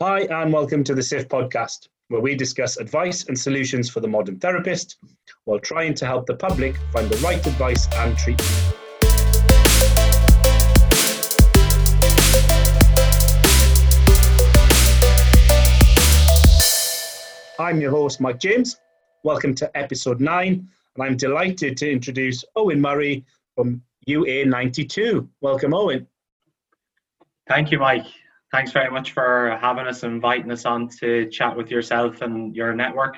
Hi, and welcome to the SIF podcast, where we discuss advice and solutions for the modern therapist while trying to help the public find the right advice and treatment. I'm your host, Mike James. Welcome to episode nine, and I'm delighted to introduce Eoin Murray from UA92. Welcome, Eoin. Thank you, Mike thanks very much for having us and inviting us on to chat with yourself and your network.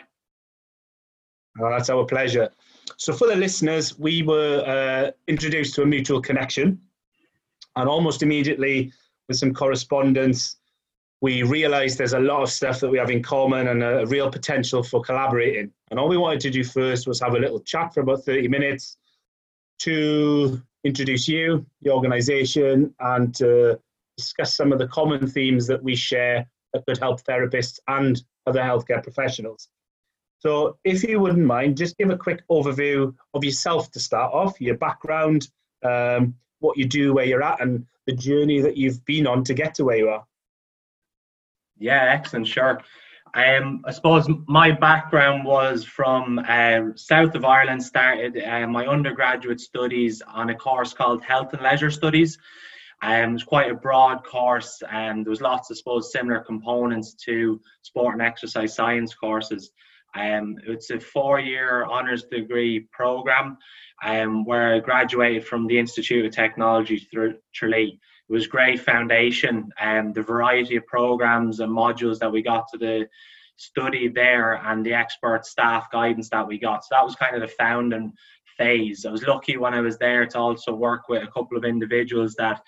Oh, that's our pleasure. So, for the listeners, we were uh, introduced to a mutual connection, and almost immediately, with some correspondence, we realized there's a lot of stuff that we have in common and a, real potential for collaborating. And all we wanted to do first was have a little chat for about 30 minutes to introduce you, the organization, and to discuss some of the common themes that we share that could help therapists and other healthcare professionals. So, if you wouldn't mind, just give a quick overview of yourself to start off, your background, um, what you do, where you're at, and the journey that you've been on to get to where you are. Yeah, excellent, sure. Um, I suppose my background was from uh, south of Ireland. Started uh, my undergraduate studies on a course called Health and Leisure Studies, um, it was quite a broad course, and there was lots, I suppose, similar components to sport and exercise science courses. Um, it's a four-year honours degree program, um, where I graduated from the Institute of Technology through Tralee. It was great foundation, and um, the variety of programs and modules that we got to the study there, and the expert staff guidance that we got. So that was kind of the founding phase. I was lucky when I was there to also work with a couple of individuals that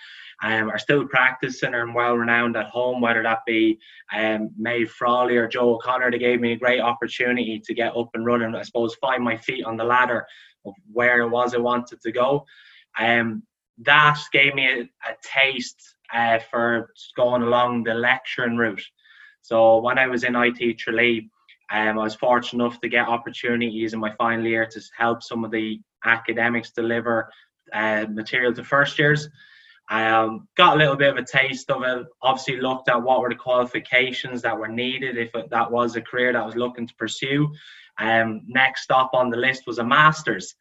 um, are still practicing and well renowned at home, whether that be um, Maeve Frawley or Joe O'Connor. They gave me a great opportunity to get up and running, I suppose, find my feet on the ladder of where it was I wanted to go. Um, that gave me a, a taste uh, for going along the lecturing route. So when I was in IT Tralee, um, I was fortunate enough to get opportunities in my final year to help some of the academics deliver uh, material to first years. I um, got a little bit of a taste of it. Obviously, looked at what were the qualifications that were needed if it, that was a career that I was looking to pursue. Um, next up on the list was a master's.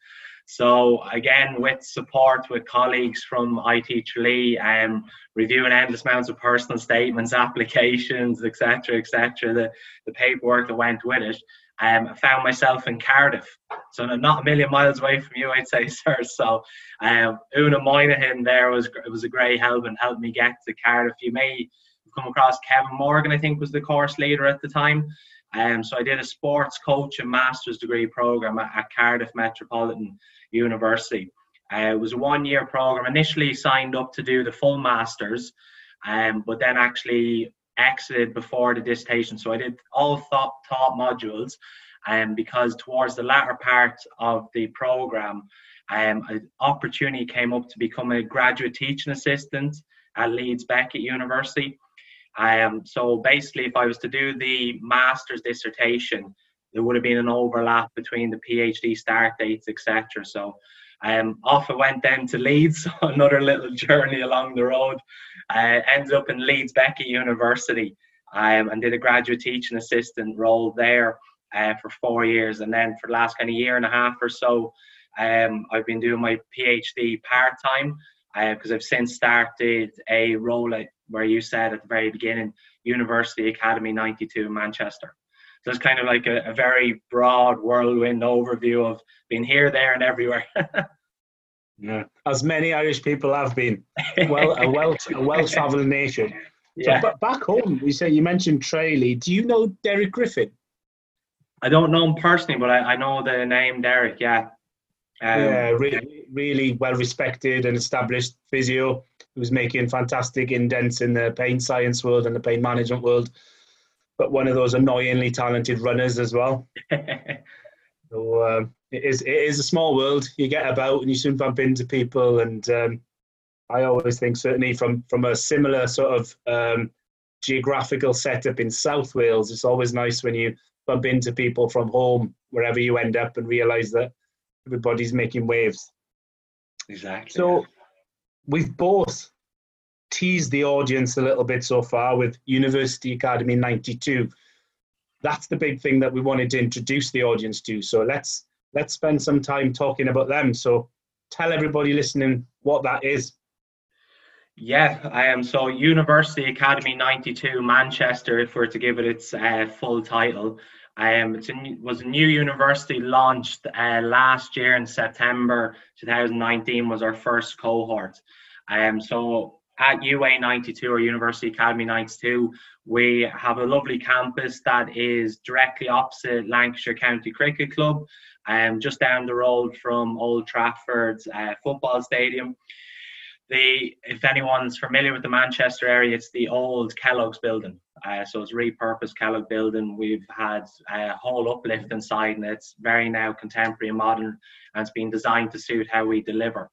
So again, with support with colleagues from IT Tralee, um, reviewing endless amounts of personal statements, applications, etc., etc., the, the paperwork that went with it, um, I found myself in Cardiff, so not a million miles away from you, I'd say, sir. So, um, Una Moynihan there was was a great help and helped me get to Cardiff. You may come across Kevin Morgan, I think, was the course leader at the time. Um, so I did a sports coach and master's degree program at, at Cardiff Metropolitan University. Uh, it was a one-year program. Initially signed up to do the full masters, um, but then actually exited before the dissertation. So I did all taught modules, um, because towards the latter part of the program, um, an opportunity came up to become a graduate teaching assistant at Leeds Beckett University. Um, so basically, if I was to do the master's dissertation, there would have been an overlap between the PhD start dates, etc. So um, off I went then to Leeds, another little journey along the road. Uh, ended up in Leeds Beckett University um, and did a graduate teaching assistant role there uh, for four years. And then for the last kind of year and a half or so, um, I've been doing my PhD part time because uh, I've since started a role at, where you said at the very beginning, University Academy 92 in Manchester. So it's kind of like a, a very broad whirlwind overview of being here, there, and everywhere. yeah, as many Irish people have been. Well, a well a well travelled nation. Yeah. So, but back home, you say you mentioned Tralee. Do you know Derek Griffin? I don't know him personally, but I, I know the name Derek. Yeah. Um, yeah, really, really well respected and established physio who's making fantastic indents in the pain science world and the pain management world but one of those annoyingly talented runners as well. so um, it is it is a small world. You get about and you soon bump into people, and um, I always think certainly from from a similar sort of um, geographical setup in South Wales, it's always nice when you bump into people from home wherever you end up and realise that everybody's making waves. Exactly. So we've both teased the audience a little bit so far with University Academy 92. That's the big thing that we wanted to introduce the audience to. So let's let's spend some time talking about them. So tell everybody listening what that is. Yeah, I am. So University Academy 92 Manchester, if we're to give it its uh, full title. Um, it was a new university launched uh, last year in September 2019 was our first cohort. Um, so at UA 92 or University Academy 92, we have a lovely campus that is directly opposite Lancashire County Cricket Club, um, just down the road from Old Trafford's uh, football stadium. The, if anyone's familiar with the Manchester area, it's the old Kellogg's building. Uh, so it's repurposed Kellogg building. We've had a whole uplift inside, and it's very now contemporary and modern, and it's been designed to suit how we deliver.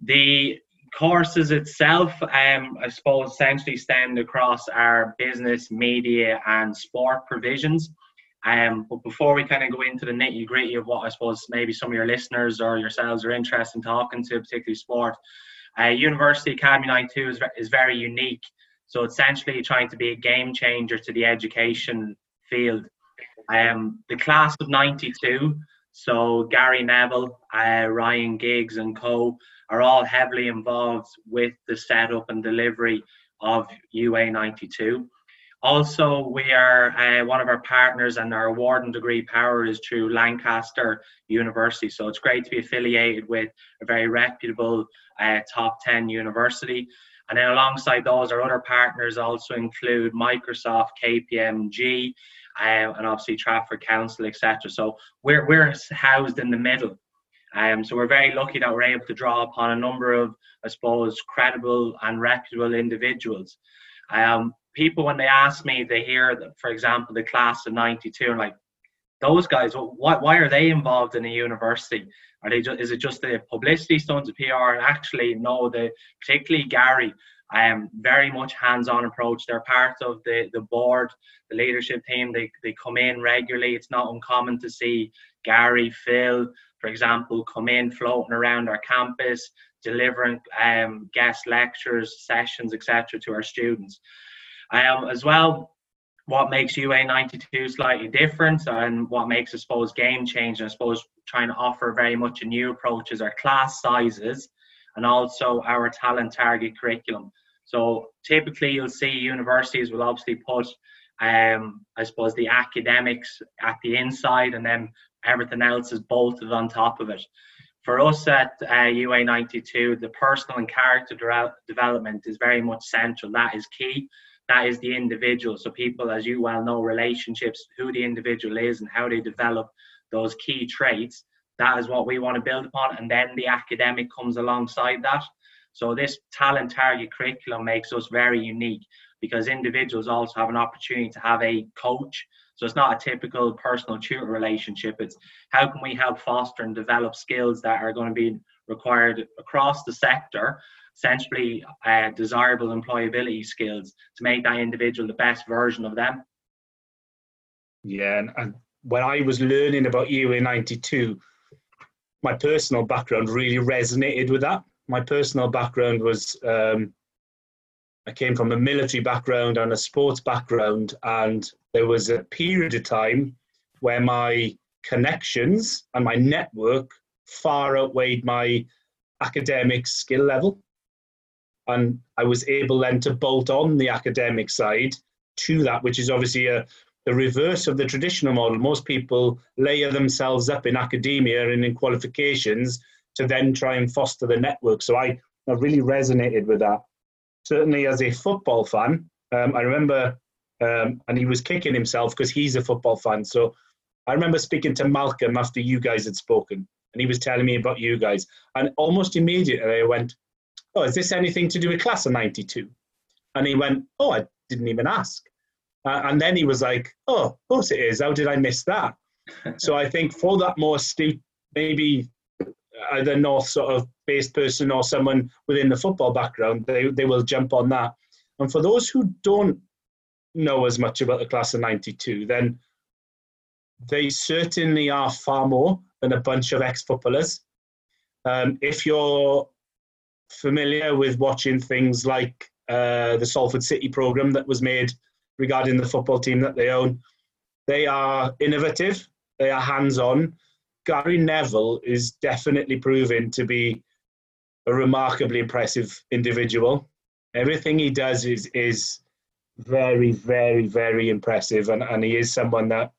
The courses itself, um, I suppose, essentially stemmed across our business, media, and sport provisions. Um, but before we kind of go into the nitty gritty of what I suppose maybe some of your listeners or yourselves are interested in talking to, particularly sport, uh, University Academy 92 is, is very unique. So essentially trying to be a game changer to the education field. Um, the class of 92, so Gary Neville, uh, Ryan Giggs and co are all heavily involved with the setup and delivery of UA 92. Also, we are uh, one of our partners, and our award and degree power is through Lancaster University. So it's great to be affiliated with a very reputable uh, top 10 university. And then alongside those, our other partners also include Microsoft, KPMG, uh, and obviously Trafford Council, etc. So we're, we're housed in the middle um, so we're very lucky that we're able to draw upon a number of, I suppose, credible and reputable individuals. Um, people, when they ask me, they hear, that, for example, the class of 92, and like, those guys, why, why are they involved in a university? Are they just, is it just the publicity stunts of PR? And actually, no, the particularly Gary, I um, very much hands-on approach. They're part of the the board, the leadership team. They they come in regularly. It's not uncommon to see Gary, Phil, for example, come in floating around our campus, delivering um, guest lectures, sessions, etc. to our students. Um, as well, what makes UA 92 slightly different and what makes, I suppose, game change, I suppose, trying to offer very much a new approach is our class sizes and also our talent target curriculum. So typically you'll see universities will obviously put um, I suppose the academics at the inside and then everything else is bolted on top of it. For us at uh, UA 92, the personal and character de- development is very much central. That is key. That is the individual. So, people, as you well know, relationships, who the individual is, and how they develop those key traits. That is what we want to build upon. And then the academic comes alongside that. So, this talent target curriculum makes us very unique because individuals also have an opportunity to have a coach so it's not a typical personal tutor relationship. It's how can we help foster and develop skills that are going to be required across the sector, essentially uh, desirable employability skills to make that individual the best version of them. Yeah, and, and when I was learning about UA 92, my personal background really resonated with that. My personal background was um, I came from a military background and a sports background, and there was a period of time where my connections and my network far outweighed my academic skill level. And I was able then to bolt on the academic side to that, which is obviously a, the reverse of the traditional model. Most people layer themselves up in academia and in qualifications to then try and foster the network. So I, I really resonated with that. Certainly as a football fan, um, I remember um, and he was kicking himself because he's a football fan. So I remember speaking to Malcolm after you guys had spoken, and he was telling me about you guys. And almost immediately I went, Oh, is this anything to do with class of 92? And he went, Oh, I didn't even ask. Uh, and then he was like, Oh, of course it is. How did I miss that? so I think for that more astute, maybe either North sort of based person or someone within the football background, they, they will jump on that. And for those who don't know as much about the class of 92, then they certainly are far more than a bunch of ex footballers. Um, if you're familiar with watching things like uh, the Salford City program that was made regarding the football team that they own. They are innovative, they are hands on. Gary Neville is definitely proven to be a remarkably impressive individual. Everything he does is, is very, very, very impressive. And, and he is someone that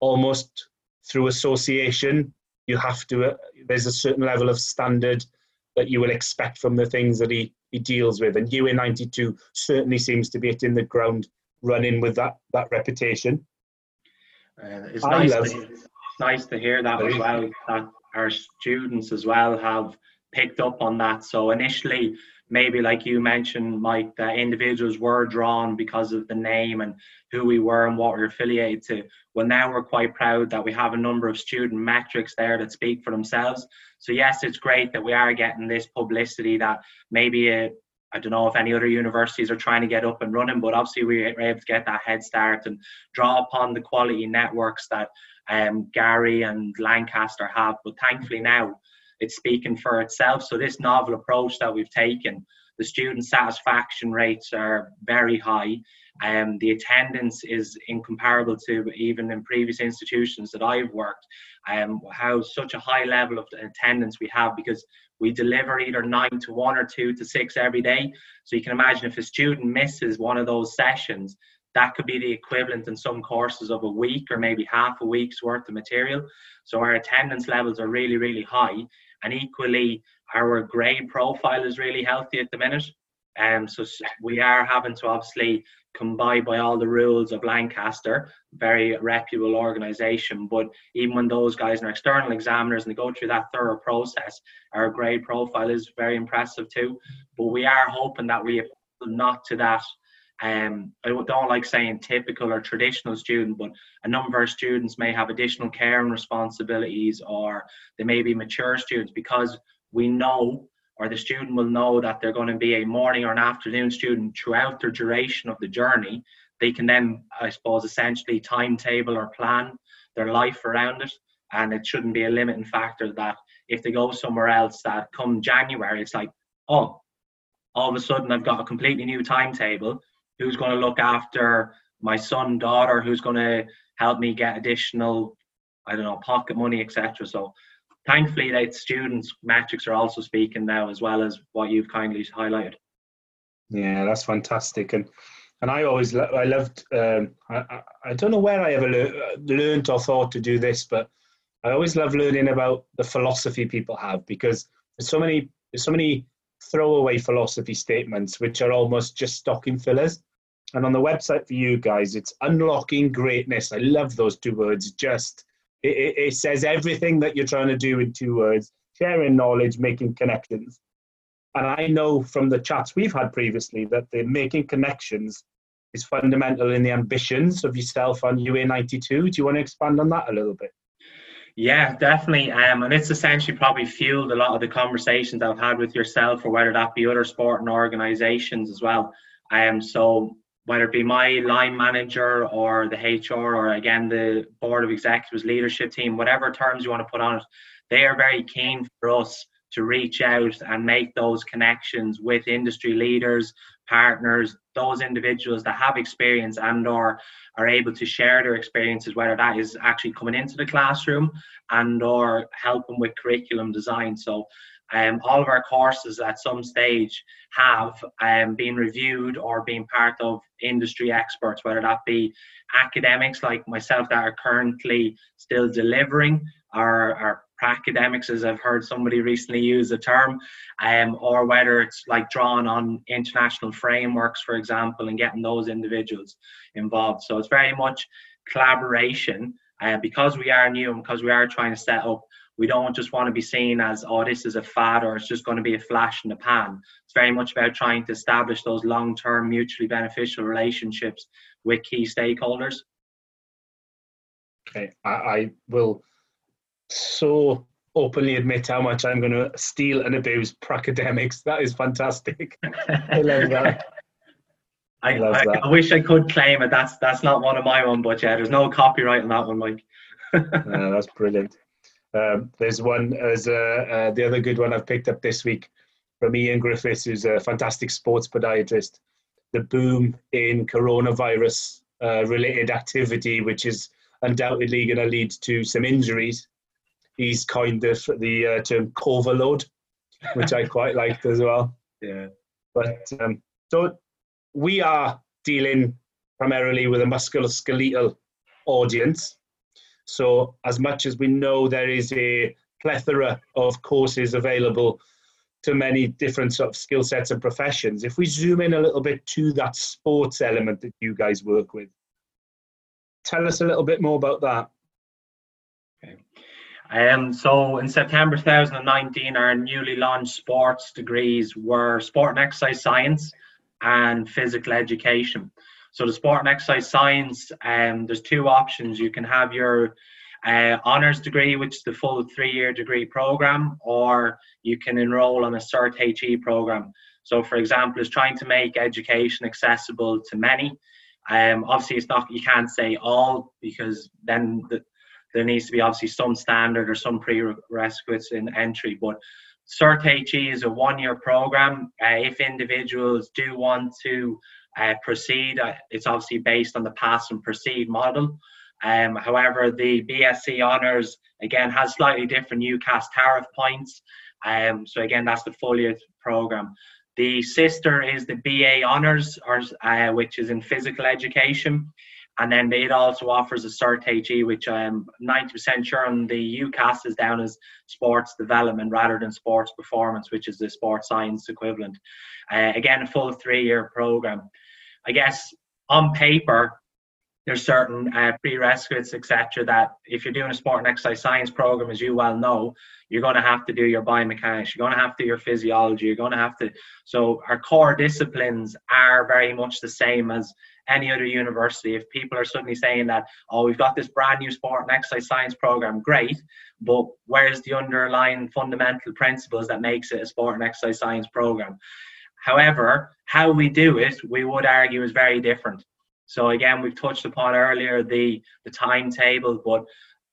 almost through association, you have to, uh, there's a certain level of standard that you will expect from the things that he, he deals with. And UA 92 certainly seems to be hitting the ground running with that, that reputation. Uh, it's nice, love, to, nice to hear that as well, that our students as well have picked up on that. So initially, maybe like you mentioned, Mike, that individuals were drawn because of the name and who we were and what we we're affiliated to. Well, now we're quite proud that we have a number of student metrics there that speak for themselves. So yes, it's great that we are getting this publicity that maybe uh, I don't know if any other universities are trying to get up and running, but obviously we are able to get that head start and draw upon the quality networks that um, Gary and Lancaster have. But thankfully now it's speaking for itself. So this novel approach that we've taken, the student satisfaction rates are very high. Um, the attendance is incomparable to even in previous institutions that I've worked. Um, how such a high level of attendance we have because we deliver either nine to one or two to six every day. So you can imagine if a student misses one of those sessions, that could be the equivalent in some courses of a week or maybe half a week's worth of material. So our attendance levels are really, really high. And equally, our grade profile is really healthy at the minute. Um, so we are having to obviously comply by all the rules of Lancaster, very reputable organisation. But even when those guys are external examiners and they go through that thorough process, our grade profile is very impressive too. But we are hoping that we not to that. Um, I don't like saying typical or traditional student, but a number of students may have additional care and responsibilities, or they may be mature students because we know or the student will know that they're going to be a morning or an afternoon student throughout their duration of the journey, they can then, I suppose, essentially timetable or plan their life around it. And it shouldn't be a limiting factor that if they go somewhere else, that come January, it's like, oh, all of a sudden I've got a completely new timetable. Who's going to look after my son, daughter? Who's going to help me get additional, I don't know, pocket money, etc. So thankfully that students metrics are also speaking now as well as what you've kindly highlighted. Yeah that's fantastic. And and i always i loved um, I, I don't know where i ever le- learned or thought to do this but i always love learning about the philosophy people have because there's so many there's so many throwaway philosophy statements which are almost just stocking fillers. And on the website for you guys it's unlocking greatness. I love those two words just it, it, says everything that you're trying to do in two words sharing knowledge, making connections. And I know from the chats we've had previously that the making connections is fundamental in the ambitions of yourself and UA92. Do you want to expand on that a little bit? Yeah, definitely. Um, and it's essentially probably fueled a lot of the conversations I've had with yourself, or whether that be other sporting organisations as well. Um, so whether it be my line manager or the HR or again the board of executives leadership team, whatever terms you want to put on it, they are very keen for us to reach out and make those connections with industry leaders, partners, those individuals that have experience and or are able to share their experiences, whether that is actually coming into the classroom and or helping with curriculum design. So um, all of our courses at some stage have um, been reviewed or been part of industry experts, whether that be academics like myself that are currently still delivering, or, academics, as I've heard somebody recently use the term, um, or whether it's like drawn on international frameworks, for example, and getting those individuals involved. So it's very much collaboration. Uh, because we are new and because we are trying to set up we don't just want to be seen as, oh, this is a fad or it's just going to be a flash in the pan. It's very much about trying to establish those long term, mutually beneficial relationships with key stakeholders. Okay, I, I will so openly admit how much I'm going to steal and abuse Pracademics. That is fantastic. I love that. I, I, I, I, wish I could claim it. That's that's not one of my own, but yeah, there's no copyright on that one, Mike. no, that's brilliant. Um, there's one as uh, uh, the other good one I've picked up this week from Ian Griffiths, who's a fantastic sports podiatrist, the boom in coronavirus uh, related activity, which is undoubtedly going to lead to some injuries. He's coined the, the uh, term overload, which I quite liked as well. Yeah. But um, so we are dealing primarily with a musculoskeletal audience. So, as much as we know there is a plethora of courses available to many different sort of skill sets and professions, if we zoom in a little bit to that sports element that you guys work with, tell us a little bit more about that. Okay. Um, so in September 2019, our newly launched sports degrees were sport and exercise science and physical education. So the sport and exercise science, um, there's two options. You can have your uh, honors degree, which is the full three-year degree program, or you can enroll on a CERT HE program. So, for example, is trying to make education accessible to many. Um, obviously, it's not you can't say all because then the, there needs to be obviously some standard or some prerequisites in entry. But CERT HE is a one-year program. Uh, if individuals do want to uh, proceed, uh, it's obviously based on the pass and proceed model. Um, however, the BSc Honours again has slightly different UCAS tariff points. Um, so again, that's the full year program. The sister is the BA Honours, uh, which is in physical education. And then it also offers a CERT HE, which I'm 90% sure on the UCAS is down as sports development rather than sports performance, which is the sports science equivalent. Uh, again, a full three year program. I guess on paper, there's certain uh, prerequisites, etc. That if you're doing a sport and exercise science program, as you well know, you're going to have to do your biomechanics, you're going to have to do your physiology, you're going to have to. So our core disciplines are very much the same as any other university. If people are suddenly saying that, oh, we've got this brand new sport and exercise science program, great, but where's the underlying fundamental principles that makes it a sport and exercise science program? However, how we do it, we would argue, is very different. So again, we've touched upon earlier the the timetable, but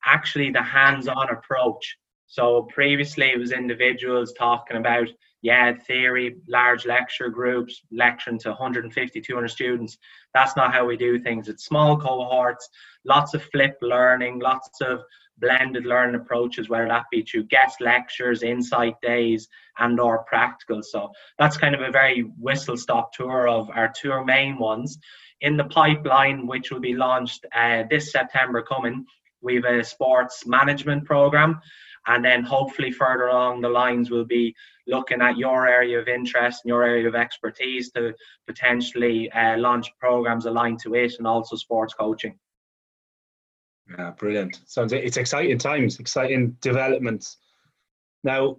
actually the hands-on approach. So previously it was individuals talking about yeah theory, large lecture groups, lecturing to 150, 200 students. That's not how we do things. It's small cohorts, lots of flip learning, lots of blended learning approaches, whether that be through guest lectures, insight days, and or practical. So that's kind of a very whistle stop tour of our two main ones in the pipeline, which will be launched uh, this September coming, we have a sports management program. And then hopefully further along the lines, we'll be looking at your area of interest and your area of expertise to potentially uh, launch programs aligned to it and also sports coaching. Yeah, brilliant. Sounds it's exciting times, exciting developments. Now,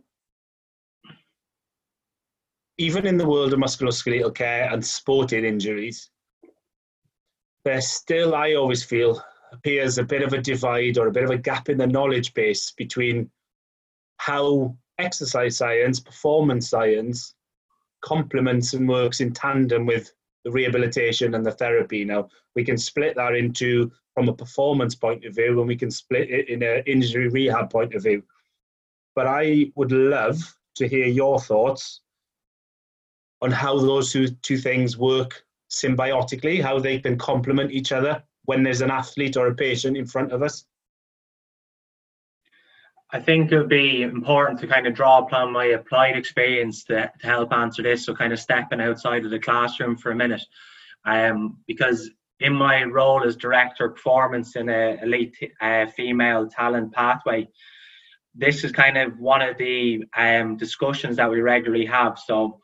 even in the world of musculoskeletal care and sporting injuries, there still, I always feel, appears a bit of a divide or a bit of a gap in the knowledge base between how exercise science, performance science complements and works in tandem with the rehabilitation and the therapy. Now, we can split that into from a performance point of view and we can split it in an injury rehab point of view. But I would love to hear your thoughts on how those two, two things work symbiotically, how they can complement each other when there's an athlete or a patient in front of us? I think it would be important to kind of draw upon my applied experience to, to help answer this. So, kind of stepping outside of the classroom for a minute, um, because in my role as director of performance in a elite uh, female talent pathway, this is kind of one of the um, discussions that we regularly have. So,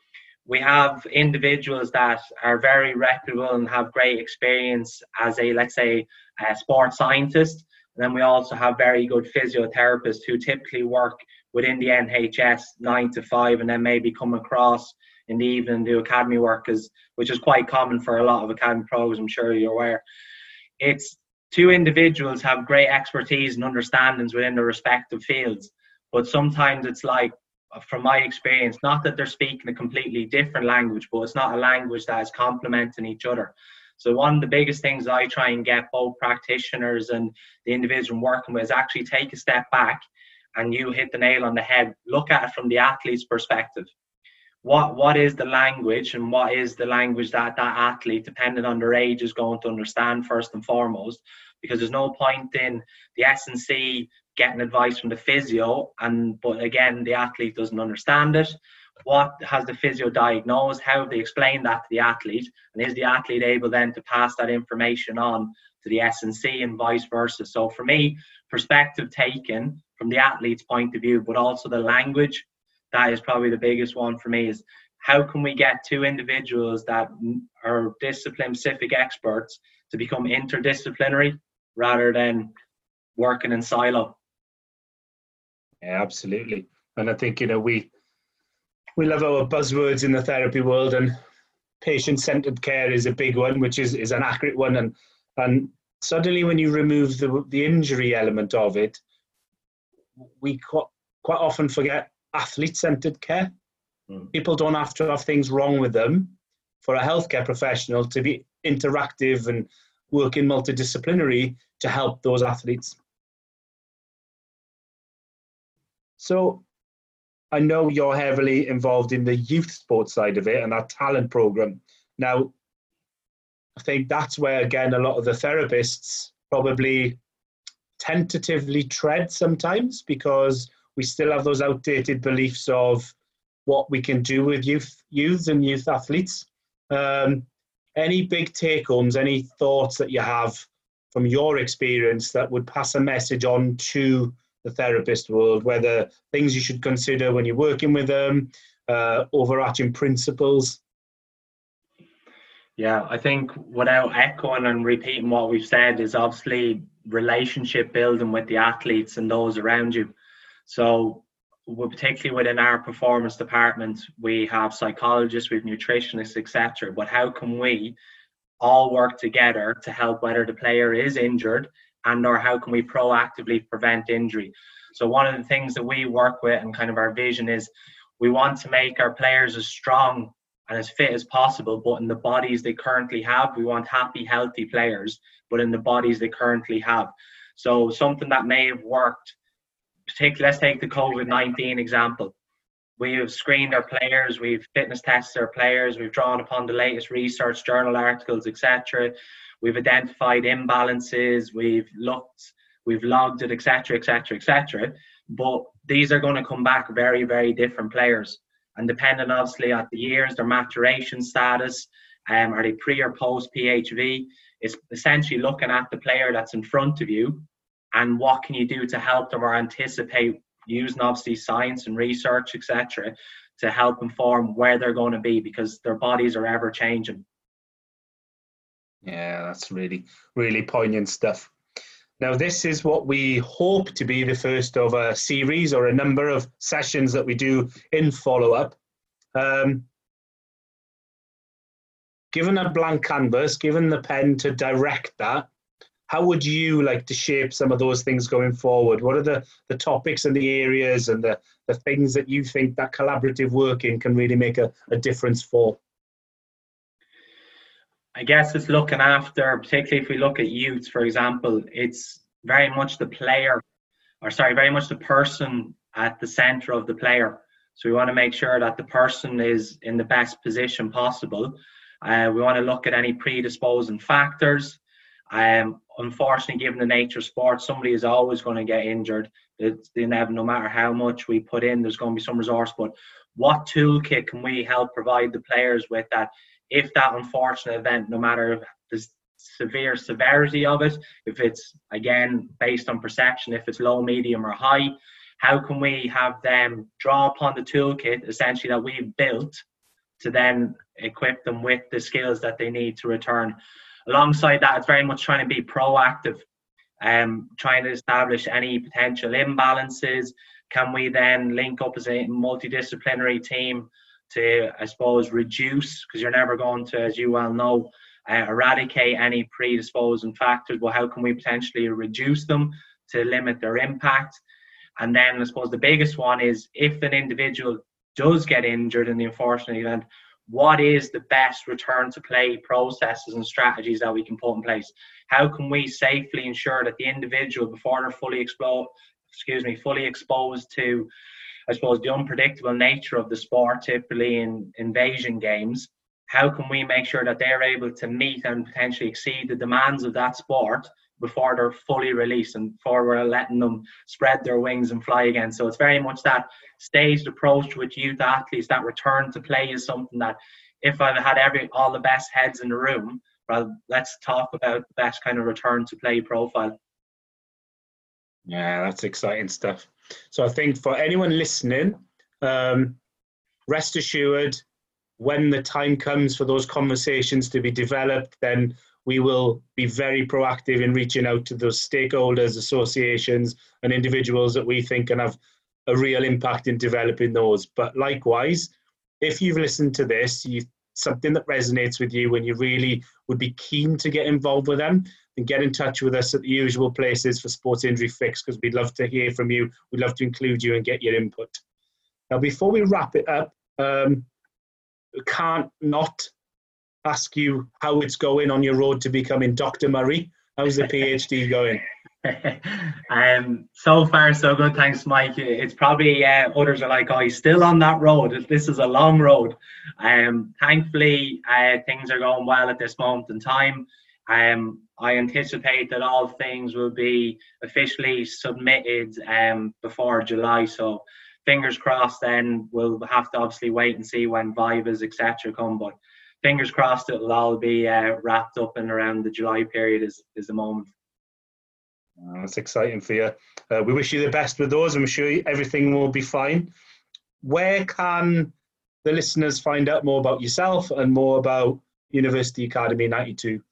we have individuals that are very reputable and have great experience as a let's say a sports scientist then we also have very good physiotherapists who typically work within the nhs 9 to 5 and then maybe come across in the evening do academy work as, which is quite common for a lot of academy programs i'm sure you're aware it's two individuals have great expertise and understandings within their respective fields but sometimes it's like from my experience, not that they're speaking a completely different language, but it's not a language that is complementing each other. So one of the biggest things I try and get both practitioners and the individual I'm working with is actually take a step back and you hit the nail on the head. Look at it from the athlete's perspective. what what is the language and what is the language that that athlete depending on their age is going to understand first and foremost because there's no point in the S&C getting advice from the physio and but again the athlete doesn't understand it what has the physio diagnosed how have they explained that to the athlete and is the athlete able then to pass that information on to the S&C and vice versa? So for me perspective taken from the athlete's point of view but also the language that is probably the biggest one for me is how can we get two individuals that are discipline specific experts to become interdisciplinary rather than working in silo? Yeah absolutely. And i think you know we we love our buzzwords in the therapy world and patient-centered care is a big one which is, is an accurate one and and suddenly when you remove the, the injury element of it we quite, quite often forget athlete centered care. Mm. People don't have to have things wrong with them for a healthcare professional to be interactive and working multidisciplinary to help those athletes. So I know you're heavily involved in the youth sports side of it and that talent program. Now, I think that's where, again, a lot of the therapists probably tentatively tread sometimes because we still have those outdated beliefs of what we can do with youth youths and youth athletes. Um, any big take homes, any thoughts that you have from your experience that would pass a message on to the therapist world, whether things you should consider when you're working with them, uh, overarching principles? Yeah, I think without echoing and repeating what we've said is obviously relationship building with the athletes and those around you. So, particularly within our performance department, we have psychologists, we have nutritionists, etc. But how can we all work together to help whether the player is injured and or how can we proactively prevent injury? So one of the things that we work with and kind of our vision is we want to make our players as strong and as fit as possible, but in the bodies they currently have, we want happy, healthy players, but in the bodies they currently have. So something that may have worked take let's take the COVID nineteen example. We have screened our players, we've fitness tested our players, we've drawn upon the latest research, journal articles, etc. We've identified imbalances, we've looked, we've logged it, etc., etc., etc. But these are going to come back very, very different players, and depending obviously on the years, their maturation status, um, are they pre or post PHV? It's essentially looking at the player that's in front of you and what can you do to help them or anticipate using obviously science and research etc to help inform where they're going to be because their bodies are ever changing yeah that's really really poignant stuff now this is what we hope to be the first of a series or a number of sessions that we do in follow-up um, given a blank canvas given the pen to direct that how would you like to shape some of those things going forward? What are the, the topics and the areas and the, the things that you think that collaborative working can really make a, a difference for? I guess it's looking after, particularly if we look at youths, for example, it's very much the player, or sorry, very much the person at the center of the player. So we want to make sure that the person is in the best position possible. Uh, we want to look at any predisposing factors. Um, unfortunately, given the nature of sport, somebody is always going to get injured. It's no matter how much we put in, there's going to be some resource. But what toolkit can we help provide the players with that if that unfortunate event, no matter the severe severity of it, if it's again based on perception, if it's low, medium, or high, how can we have them draw upon the toolkit essentially that we've built to then equip them with the skills that they need to return? Alongside that, it's very much trying to be proactive, um, trying to establish any potential imbalances. Can we then link up as a multidisciplinary team to, I suppose, reduce, because you're never going to, as you well know, uh, eradicate any predisposing factors, but how can we potentially reduce them to limit their impact? And then I suppose the biggest one is if an individual does get injured in the unfortunate event, what is the best return to play processes and strategies that we can put in place? How can we safely ensure that the individual, before they're fully exposed, excuse me, fully exposed to, I suppose, the unpredictable nature of the sport, typically in invasion games, how can we make sure that they're able to meet and potentially exceed the demands of that sport before they're fully released and before we're letting them spread their wings and fly again. So it's very much that staged approach with youth athletes. That return to play is something that if I've had every all the best heads in the room, well, let's talk about the best kind of return to play profile. Yeah, that's exciting stuff. So I think for anyone listening, um, rest assured, when the time comes for those conversations to be developed, then we will be very proactive in reaching out to those stakeholders, associations, and individuals that we think can have a real impact in developing those. But likewise, if you've listened to this, you something that resonates with you and you really would be keen to get involved with them, then get in touch with us at the usual places for Sports Injury Fix because we'd love to hear from you. We'd love to include you and get your input. Now, before we wrap it up, um, can't not ask you how it's going on your road to becoming Dr. Murray. How's the PhD going? um, so far, so good. Thanks, Mike. It's probably uh, others are like, oh, he's still on that road. This is a long road. Um, thankfully, uh, things are going well at this moment in time. Um, I anticipate that all things will be officially submitted um, before July. So, fingers crossed. Then we'll have to obviously wait and see when Vivas etc. come. But fingers crossed it'll all be uh, wrapped up in around the July period is, is the moment. Uh, that's exciting for you. Uh, we wish you the best with those. I'm sure everything will be fine. Where can the listeners find out more about yourself and more about University Academy 92?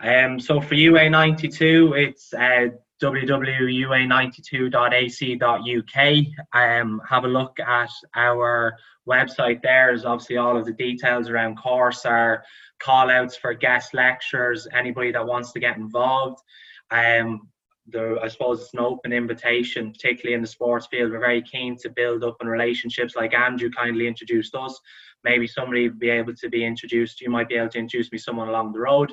Um, so for UA 92, it's uh, www.ua92.ac.uk. Um, have a look at our website there. There's obviously all of the details around course, our call outs for guest lectures, anybody that wants to get involved. Um, I suppose it's an open invitation, particularly in the sports field. We're very keen to build up in relationships like Andrew kindly introduced us. Maybe somebody be able to be introduced. You might be able to introduce me someone along the road.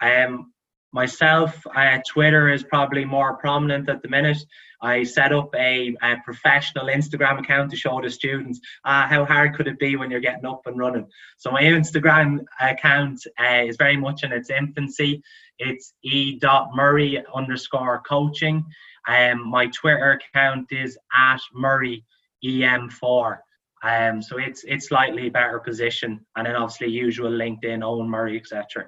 Um, myself, uh, Twitter is probably more prominent at the minute. I set up a, a professional Instagram account to show the students uh, how hard could it be when you're getting up and running. So my Instagram account uh, is very much in its infancy. It's e.murray underscore coaching. Um, my Twitter account is at murray em4. Um, so it's it's slightly better position, and then obviously usual LinkedIn, Eoin Murray, etc.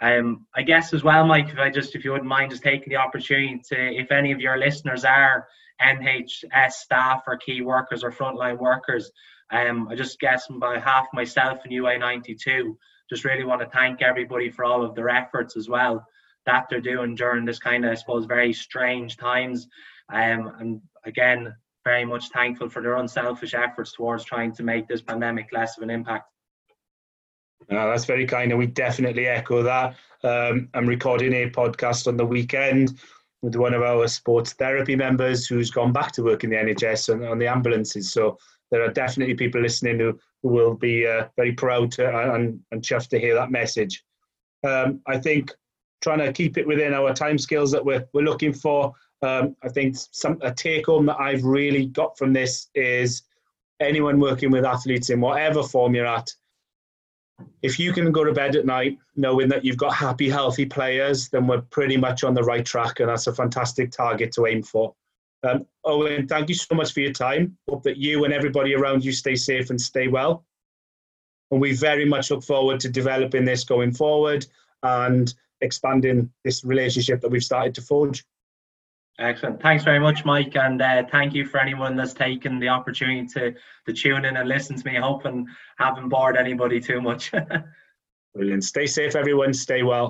Um, I guess as well, Mike, if I just, if you wouldn't mind just taking the opportunity to, if any of your listeners are NHS staff or key workers or frontline workers, um, I just guess on behalf of myself and UA92, just really want to thank everybody for all of their efforts as well that they're doing during this kind of, I suppose, very strange times. Um, and again, very much thankful for their unselfish efforts towards trying to make this pandemic less of an impact. That's very kind, and we definitely echo that. Um, I'm recording a podcast on the weekend with one of our sports therapy members who's gone back to work in the NHS and on the ambulances. So there are definitely people listening who, who will be uh, very proud to, and, and chuffed to hear that message. Um, I think trying to keep it within our timescales that we're, we're looking for. Um, I think some a take home that I've really got from this is anyone working with athletes in whatever form you're at, if you can go to bed at night knowing that you've got happy, healthy players, then we're pretty much on the right track, and that's a fantastic target to aim for. Um, Eoin, thank you so much for your time. Hope that you and everybody around you stay safe and stay well. And we very much look forward to developing this going forward and expanding this relationship that we've started to forge. Excellent. Thanks very much, Mike, and uh, thank you for anyone that's taken the opportunity to to tune in and listen to me. And haven't bored anybody too much. Brilliant. Stay safe, everyone. Stay well.